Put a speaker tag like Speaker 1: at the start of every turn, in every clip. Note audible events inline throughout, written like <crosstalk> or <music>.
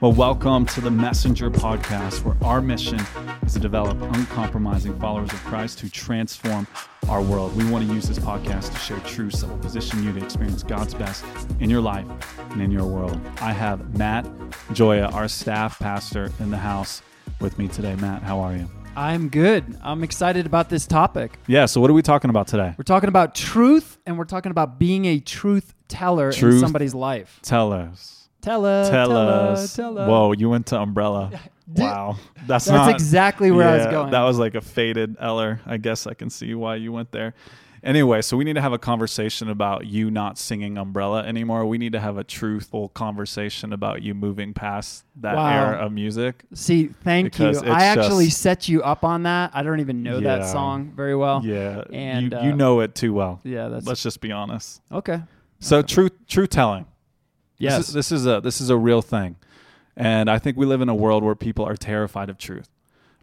Speaker 1: Well, welcome to the Messenger Podcast, where our mission is to develop uncompromising followers of Christ who transform our world. We want to use this podcast to share truths that will position you to experience God's best in your life and in your world. I have Matt Gioia, our staff pastor, in the house with me today. Matt, how are you?
Speaker 2: I'm good. I'm excited about this topic.
Speaker 1: Yeah, so what are we talking about today?
Speaker 2: We're talking about truth and we're talking about being a truth teller
Speaker 1: Truth.
Speaker 2: in somebody's life.
Speaker 1: Tell us.
Speaker 2: Tell us.
Speaker 1: Tell,
Speaker 2: us. Tell us.
Speaker 1: Whoa, you went to Umbrella. <laughs> Wow. That's,
Speaker 2: That's
Speaker 1: not
Speaker 2: exactly where I was going.
Speaker 1: That was like a faded Eller. I guess I can see why you went there. Anyway, so we need to have a conversation about you not singing Umbrella anymore. We need to have a truthful conversation about you moving past that
Speaker 2: Wow.
Speaker 1: era of music.
Speaker 2: See, thank you. I actually
Speaker 1: just-
Speaker 2: set you up on that. I don't even know that song very well.
Speaker 1: yeah,
Speaker 2: and,
Speaker 1: you,
Speaker 2: uh,
Speaker 1: you know it too well.
Speaker 2: Yeah, that's
Speaker 1: Let's just be honest.
Speaker 2: okay.
Speaker 1: So truth, truth telling.
Speaker 2: Yes.
Speaker 1: This is, this is a this is a real thing, and I think we live in a world where people are terrified of truth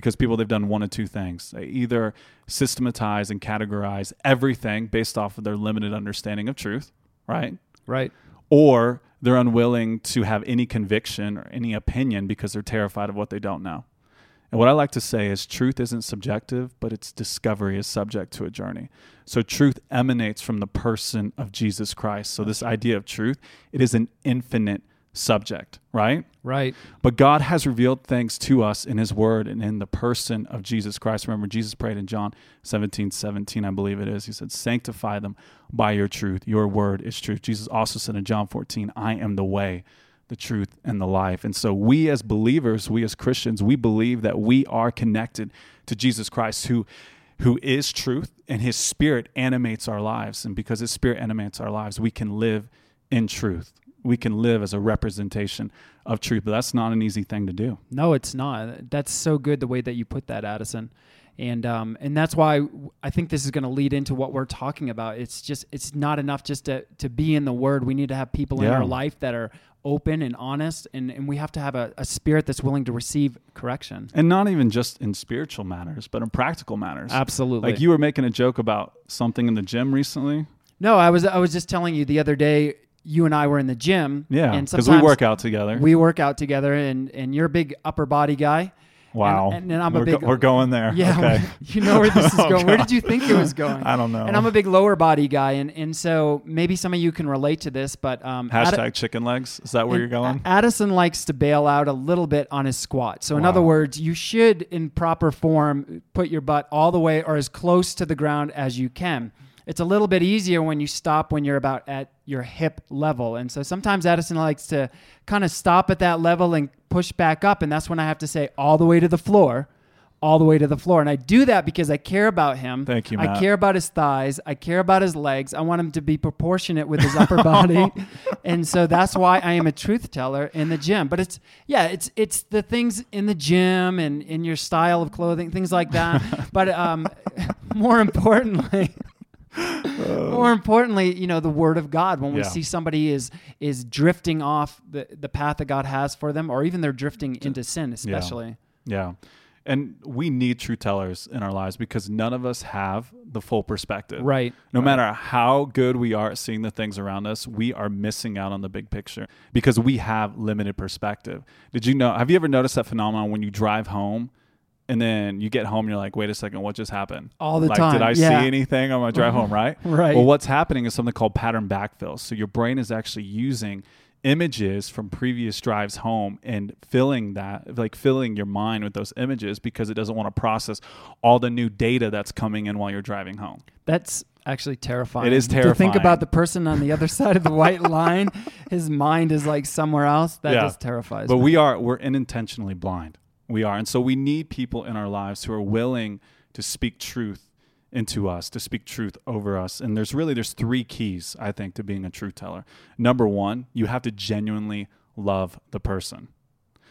Speaker 1: because people they've done one of two things: they either systematize and categorize everything based off of their limited understanding of truth, right?
Speaker 2: right.
Speaker 1: Or they're unwilling to have any conviction or any opinion because they're terrified of what they don't know. And what I like to say is truth isn't subjective, but its discovery is subject to a journey. So truth emanates from the person of Jesus Christ. So this idea of truth, it is an infinite subject, right?
Speaker 2: Right.
Speaker 1: But God has revealed things to us in his word and in the person of Jesus Christ. Remember, Jesus prayed in John 17, 17, I believe it is. He said, Sanctify them by your truth. Your word is truth. Jesus also said in John 14, I am the way, the truth, and the life. And so we as believers, we as Christians, we believe that we are connected to Jesus Christ who who is truth and his spirit animates our lives. And because his spirit animates our lives, we can live in truth. We can live as a representation of truth, but that's not an easy thing to do.
Speaker 2: No, it's not. That's so good the way that you put that, Addison. And um, and that's why I think this is going to lead into what we're talking about. It's just it's not enough just to to be in the Word. We need to have people in our life that are open and honest, and, and we have to have a, a spirit that's willing to receive correction.
Speaker 1: And not even just in spiritual matters, but in practical matters.
Speaker 2: Absolutely.
Speaker 1: Like you were making a joke about something in the gym recently.
Speaker 2: No, I was I was just telling you the other day. You and I were in the gym.
Speaker 1: Yeah,
Speaker 2: and
Speaker 1: because we work out together.
Speaker 2: We work out together, and and you're a big upper body guy.
Speaker 1: wow.
Speaker 2: and- and I'm a
Speaker 1: we're,
Speaker 2: big-
Speaker 1: we're going there. <laughs>
Speaker 2: Yeah,
Speaker 1: Okay. <laughs>
Speaker 2: you know where this is <laughs>
Speaker 1: Oh,
Speaker 2: going. Where did you think it was going?
Speaker 1: I don't know.
Speaker 2: And I'm a big lower body guy, and, and so maybe some of you can relate to this, but um, Ad-
Speaker 1: Hashtag chicken legs. Is that where you're going?
Speaker 2: Addison likes to bail out a little bit on his squat. So in other words, you should, in proper form, put your butt all the way or as close to the ground as you can. It's a little bit easier when you stop when you're about at your hip level. And so sometimes Addison likes to kind of stop at that level and push back up. And that's when I have to say all the way to the floor, all the way to the floor. And I do that because I care about him.
Speaker 1: Thank you, Matt.
Speaker 2: I care about his thighs. I care about his legs. I want him to be proportionate with his upper body. <laughs> And so that's why I am a truth teller in the gym. But it's yeah, it's it's the things in the gym and in your style of clothing, things like that. but um <laughs> more importantly, Uh, more importantly, you know, the word of God. When we
Speaker 1: Yeah.
Speaker 2: see somebody is is drifting off the, the path that God has for them, or even they're drifting into sin, especially.
Speaker 1: Yeah. And we need true tellers in our lives because none of us have the full perspective.
Speaker 2: Right.
Speaker 1: No
Speaker 2: Right.
Speaker 1: matter how good we are at seeing the things around us, we are missing out on the big picture because we have limited perspective. Did you know? Have you ever noticed that phenomenon when you drive home and then you get home and you're like, wait a second, what just happened?
Speaker 2: All the
Speaker 1: like,
Speaker 2: time.
Speaker 1: Did I
Speaker 2: Yeah.
Speaker 1: see anything on my drive home, mm-hmm. right?
Speaker 2: Right.
Speaker 1: Well, what's happening is something called pattern backfill. So your brain is actually using images from previous drives home and filling that like filling your mind with those images because it doesn't want to process all the new data that's coming in while you're driving home.
Speaker 2: That's actually terrifying.
Speaker 1: It is terrifying.
Speaker 2: To think about the person on the other <laughs> side of the white line, his mind is like somewhere else. That
Speaker 1: Yeah.
Speaker 2: just terrifies
Speaker 1: But
Speaker 2: me.
Speaker 1: we are we're unintentionally blind. We are. And so we need people in our lives who are willing to speak truth into us, to speak truth over us. And there's really there's three keys, I think, to being a truth teller. Number 1, you have to genuinely love the person.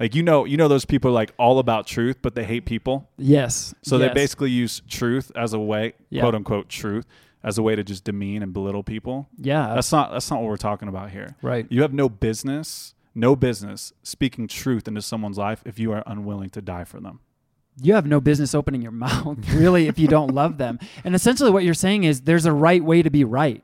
Speaker 1: Like you know, you know those people are like all about truth, but they hate people.
Speaker 2: yes.
Speaker 1: So
Speaker 2: yes.
Speaker 1: they basically use truth as a way,
Speaker 2: Yeah.
Speaker 1: quote unquote truth, as a way to just demean and belittle people.
Speaker 2: yeah,
Speaker 1: That's not that's not what we're talking about here.
Speaker 2: right.
Speaker 1: You have no business, no business speaking truth into someone's life if you are unwilling to die for them.
Speaker 2: you have no business opening your <laughs> mouth, really, if you don't love them. And essentially, what you're saying is there's a right way to be right.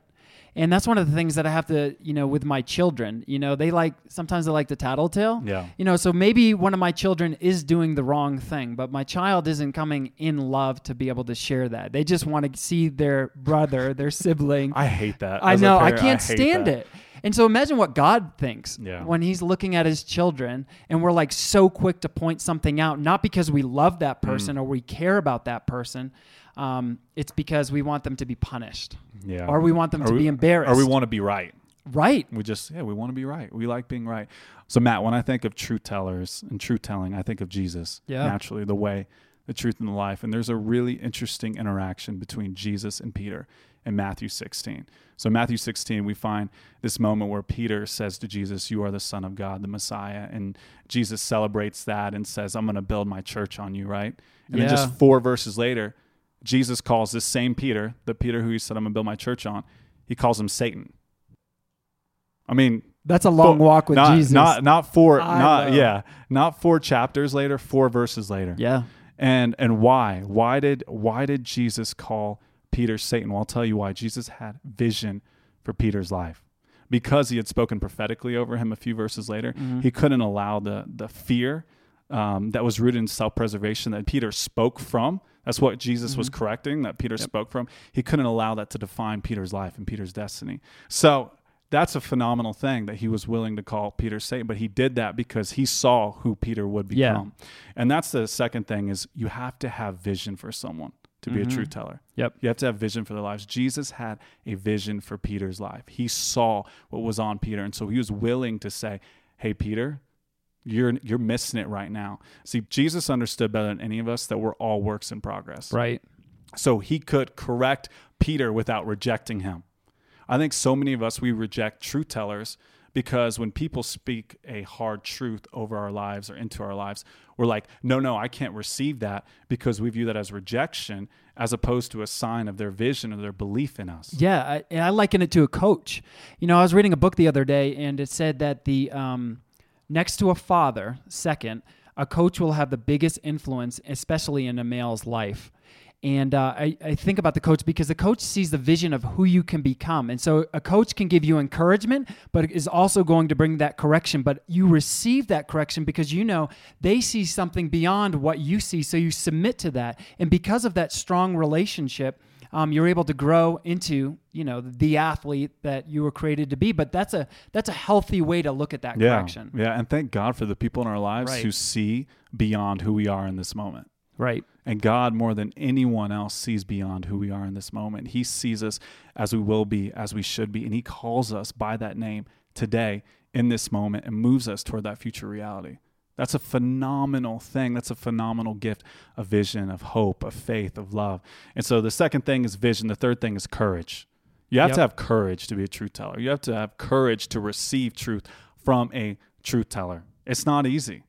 Speaker 2: And that's one of the things that I have to, you know, with my children. You know, they like sometimes they like the tattletale.
Speaker 1: Yeah.
Speaker 2: You know, so maybe one of my children is doing the wrong thing, but my child isn't coming in love to be able to share that. They just want to see their brother, their sibling.
Speaker 1: I hate that.
Speaker 2: I
Speaker 1: As
Speaker 2: know. I can't
Speaker 1: hate
Speaker 2: stand
Speaker 1: that.
Speaker 2: it. And so imagine what God thinks
Speaker 1: Yeah.
Speaker 2: when he's looking at his children and we're like so quick to point something out, not because we love that
Speaker 1: Mm.
Speaker 2: person or we care about that person. Um, it's because we want them to be punished
Speaker 1: Yeah.
Speaker 2: or we want them
Speaker 1: Or
Speaker 2: to
Speaker 1: we-
Speaker 2: be embarrassed.
Speaker 1: Or we want to be right.
Speaker 2: right.
Speaker 1: We just yeah, we want to be right. We like being right. So Matt, when I think of truth tellers and truth telling, I think of Jesus.
Speaker 2: Yeah.
Speaker 1: Naturally, the way, the truth, and the life. And there's a really interesting interaction between Jesus and Peter in Matthew 16. So Matthew 16, we find this moment where Peter says to Jesus, "You are the Son of God, the Messiah," and Jesus celebrates that and says, "I'm going to build my church on you." Right. And then just four verses later, Jesus calls this same Peter, the Peter who he said, "I'm going to build my church on," he calls him Satan. I mean,
Speaker 2: That's a long walk with
Speaker 1: not,
Speaker 2: Jesus.
Speaker 1: Not not four
Speaker 2: I
Speaker 1: not
Speaker 2: know.
Speaker 1: yeah, not four chapters later, four verses later.
Speaker 2: yeah.
Speaker 1: And and why? Why did why did Jesus call Peter Satan? Well, I'll tell you why. Jesus had vision for Peter's life. Because he had spoken prophetically over him a few verses later,
Speaker 2: Mm-hmm.
Speaker 1: he couldn't allow the the fear um, that was rooted in self preservation that Peter spoke from. That's what Jesus was
Speaker 2: Mm-hmm.
Speaker 1: correcting, that Peter spoke from. He couldn't allow that to define Peter's life and Peter's destiny. So that's a phenomenal thing that he was willing to call Peter Satan, but he did that because he saw who Peter would
Speaker 2: Yeah.
Speaker 1: become. And that's the second thing is you have to have vision for someone to be a truth mm-hmm. teller.
Speaker 2: Yep.
Speaker 1: You have to have vision for their lives. Jesus had a vision for Peter's life. He saw what was on Peter, and so he was willing to say, "Hey, Peter, you're you're missing it right now." See, Jesus understood better than any of us that we're all works in progress.
Speaker 2: Right.
Speaker 1: So he could correct Peter without rejecting him. I think so many of us we reject truth tellers because when people speak a hard truth over our lives or into our lives, we're like, no, no, I can't receive that because we view that as rejection as opposed to a sign of their vision or their belief in us.
Speaker 2: Yeah, I, and I liken it to a coach. You know, I was reading a book the other day, and it said that the um, next to a father, second, a coach will have the biggest influence, especially in a male's life. And uh, I, I think about the coach because the coach sees the vision of who you can become. And so a coach can give you encouragement, but is also going to bring that correction. But you receive that correction because you know they see something beyond what you see. So you submit to that. And because of that strong relationship, um, you're able to grow into you know the athlete that you were created to be. But that's a that's a healthy way to look at that
Speaker 1: Yeah.
Speaker 2: correction.
Speaker 1: Yeah. And thank God for the people in our lives
Speaker 2: Right.
Speaker 1: who see beyond who we are in this moment.
Speaker 2: Right.
Speaker 1: And God, more than anyone else, sees beyond who we are in this moment. He sees us as we will be, as we should be. And He calls us by that name today in this moment and moves us toward that future reality. That's a phenomenal thing. That's a phenomenal gift of vision, of hope, of faith, of love. And so the second thing is vision. The third thing is courage. You have
Speaker 2: Yep.
Speaker 1: to have courage to be a truth teller. You have to have courage to receive truth from a truth teller. It's not easy.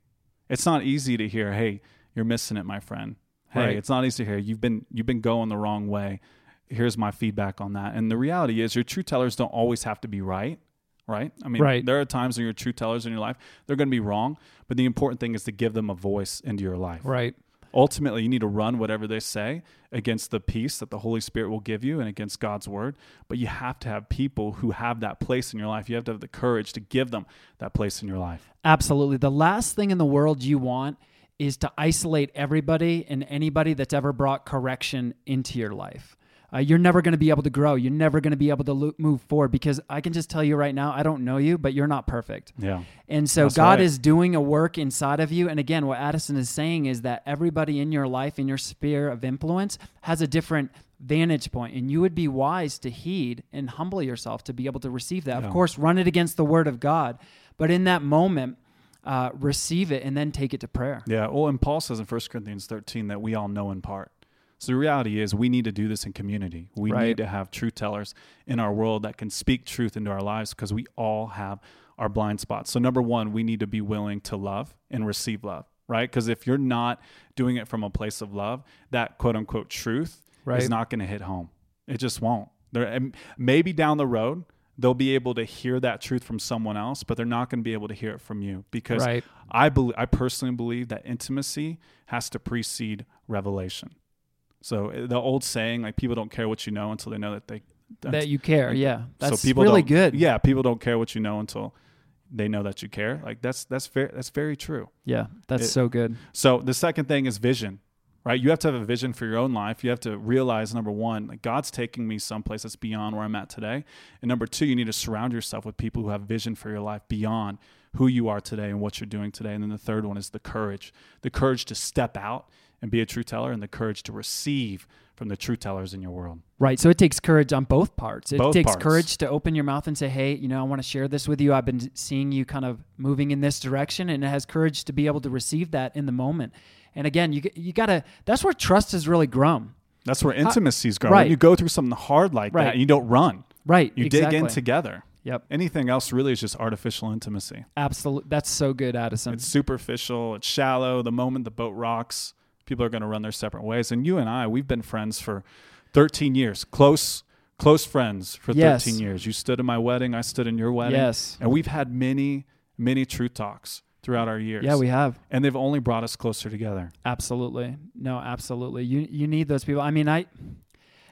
Speaker 1: It's not easy to hear, hey, you're missing it, my friend. Hey,
Speaker 2: Right.
Speaker 1: it's not easy to hear. You've been you've been going the wrong way. Here's my feedback on that. And the reality is your truth tellers don't always have to be right. Right? I mean,
Speaker 2: Right.
Speaker 1: there are times when your truth tellers in your life, they're going to be wrong, but the important thing is to give them a voice into your life.
Speaker 2: Right.
Speaker 1: Ultimately, you need to run whatever they say against the peace that the Holy Spirit will give you and against God's word. But you have to have people who have that place in your life. You have to have the courage to give them that place in your life.
Speaker 2: Absolutely. The last thing in the world you want is to isolate everybody and anybody that's ever brought correction into your life. Uh, you're never going to be able to grow. You're never going to be able to lo- move forward because I can just tell you right now, I don't know you, but you're not perfect.
Speaker 1: Yeah.
Speaker 2: And so
Speaker 1: That's
Speaker 2: God
Speaker 1: right.
Speaker 2: is doing a work inside of you. And again, what Addison is saying is that everybody in your life, in your sphere of influence, has a different vantage point, and you would be wise to heed and humble yourself to be able to receive that.
Speaker 1: Yeah.
Speaker 2: Of course, run it against the Word of God, but in that moment, uh, receive it and then take it to prayer.
Speaker 1: Yeah. Well, and Paul says in 1 Corinthians 13 that we all know in part. So the reality is we need to do this in community. We
Speaker 2: Right.
Speaker 1: need to have truth tellers in our world that can speak truth into our lives because we all have our blind spots. So number one, we need to be willing to love and receive love, right? Because if you're not doing it from a place of love, that quote unquote truth
Speaker 2: Right.
Speaker 1: is not going to hit home. It just won't. There, and maybe down the road, they'll be able to hear that truth from someone else, but they're not going to be able to hear it from you because
Speaker 2: Right.
Speaker 1: I believe, I personally believe that intimacy has to precede revelation. So uh, the old saying, like people don't care what you know until they know that they
Speaker 2: that you care. Yeah, that's
Speaker 1: so people
Speaker 2: really good.
Speaker 1: Yeah, people don't care what you know until they know that you care. Like that's that's very that's very true.
Speaker 2: yeah, that's
Speaker 1: It-
Speaker 2: so good.
Speaker 1: So the second thing is vision, right? You have to have a vision for your own life. You have to realize number one, like God's taking me someplace that's beyond where I'm at today, and number two, you need to surround yourself with people who have vision for your life beyond who you are today and what you're doing today. And then the third one is the courage, the courage to step out and be a true teller, and the courage to receive from the true tellers in your world.
Speaker 2: Right. So it takes courage on both parts. It
Speaker 1: Both
Speaker 2: takes
Speaker 1: parts.
Speaker 2: courage to open your mouth and say, "Hey, you know, I want to share this with you. I've been seeing you kind of moving in this direction," and it has courage to be able to receive that in the moment. And again, you you got to. That's where trust has really grown.
Speaker 1: That's where uh, intimacies grow.
Speaker 2: right.
Speaker 1: When you go through something hard like
Speaker 2: Right.
Speaker 1: that, you don't run.
Speaker 2: Right.
Speaker 1: You
Speaker 2: exactly.
Speaker 1: dig in together.
Speaker 2: Yep.
Speaker 1: Anything else really is just artificial intimacy.
Speaker 2: Absolutely. That's so good, Addison.
Speaker 1: It's superficial. It's shallow. The moment the boat rocks, people are going to run their separate ways. And you and I, we've been friends for 13 years, close, close friends for
Speaker 2: Yes.
Speaker 1: 13 years. You stood in my wedding. I stood in your wedding.
Speaker 2: yes.
Speaker 1: And we've had many, many truth talks throughout our years.
Speaker 2: Yeah, we have.
Speaker 1: and they've only brought us closer together.
Speaker 2: Absolutely. No, absolutely. You you need those people. I mean, I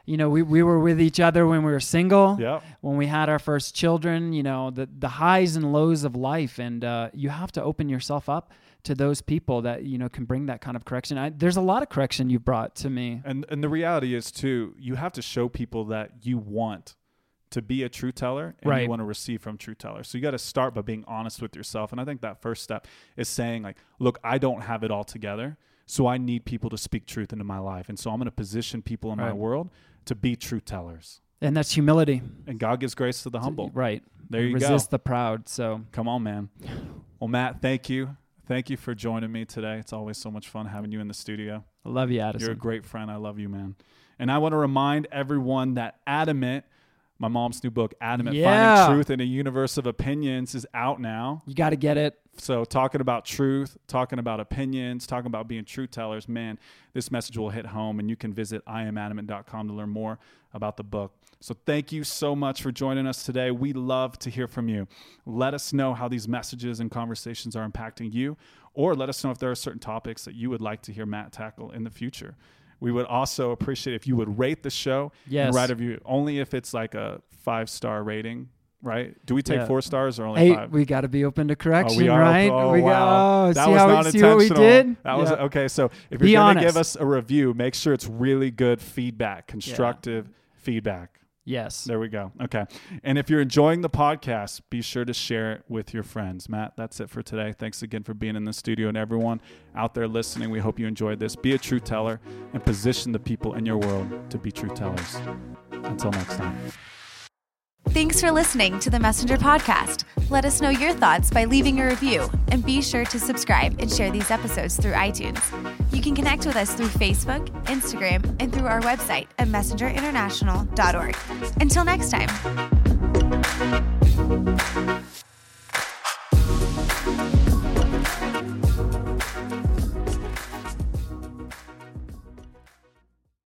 Speaker 2: you know, we, we were with each other when we were single.
Speaker 1: Yeah.
Speaker 2: when we had our first children, you know, the the highs and lows of life, and uh, you have to open yourself up to those people that you know can bring that kind of correction. I, there's a lot of correction you brought to me.
Speaker 1: And and the reality is too, you have to show people that you want to be a true teller and
Speaker 2: Right.
Speaker 1: you want to receive from true tellers. So you got to start by being honest with yourself. And I think that first step is saying like, look, I don't have it all together. So I need people to speak truth into my life. And so I'm going to position people in my world to be true tellers.
Speaker 2: And that's humility.
Speaker 1: And God gives grace to the humble.
Speaker 2: Right.
Speaker 1: There you
Speaker 2: Resist
Speaker 1: go.
Speaker 2: the proud. So
Speaker 1: Come on, man. Well, Matt, thank you. Thank you for joining me today. It's always so much fun having you in the studio.
Speaker 2: I love you, Addison.
Speaker 1: You're a great friend. I love you, man. And I want to remind everyone that Adamant, my mom's new book, Adamant
Speaker 2: Yeah.
Speaker 1: Finding Truth in a Universe of Opinions, is out now.
Speaker 2: You got to get it.
Speaker 1: So, talking about truth, talking about opinions, talking about being truth tellers, man, this message will hit home. And you can visit iamadamant.com to learn more about the book. So, thank you so much for joining us today. We love to hear from you. Let us know how these messages and conversations are impacting you, or let us know if there are certain topics that you would like to hear Matt tackle in the future. We would also appreciate if you would rate the show
Speaker 2: Yes.
Speaker 1: and write a review, only if it's like a five star rating, right? Do we take
Speaker 2: Yeah.
Speaker 1: four stars or only
Speaker 2: Hey,
Speaker 1: five?
Speaker 2: we got to be open to correction,
Speaker 1: Oh, we are.
Speaker 2: right?
Speaker 1: Oh,
Speaker 2: we
Speaker 1: wow.
Speaker 2: got, oh,
Speaker 1: that
Speaker 2: see
Speaker 1: was
Speaker 2: how
Speaker 1: not
Speaker 2: we, see what we
Speaker 1: intentional.
Speaker 2: did?
Speaker 1: That was okay. So if you're going to give us a review, make sure it's really good feedback, constructive feedback.
Speaker 2: Yes.
Speaker 1: There we go. Okay. And if you're enjoying the podcast, be sure to share it with your friends. Matt, that's it for today. Thanks again for being in the studio and everyone out there listening. We hope you enjoyed this. Be a true teller and position the people in your world to be true tellers. Until next time.
Speaker 3: Thanks for listening to the Messenger Podcast. Let us know your thoughts by leaving a review and be sure to subscribe and share these episodes through iTunes. You can connect with us through Facebook, Instagram, and through our website at messengerinternational.org. Until next time.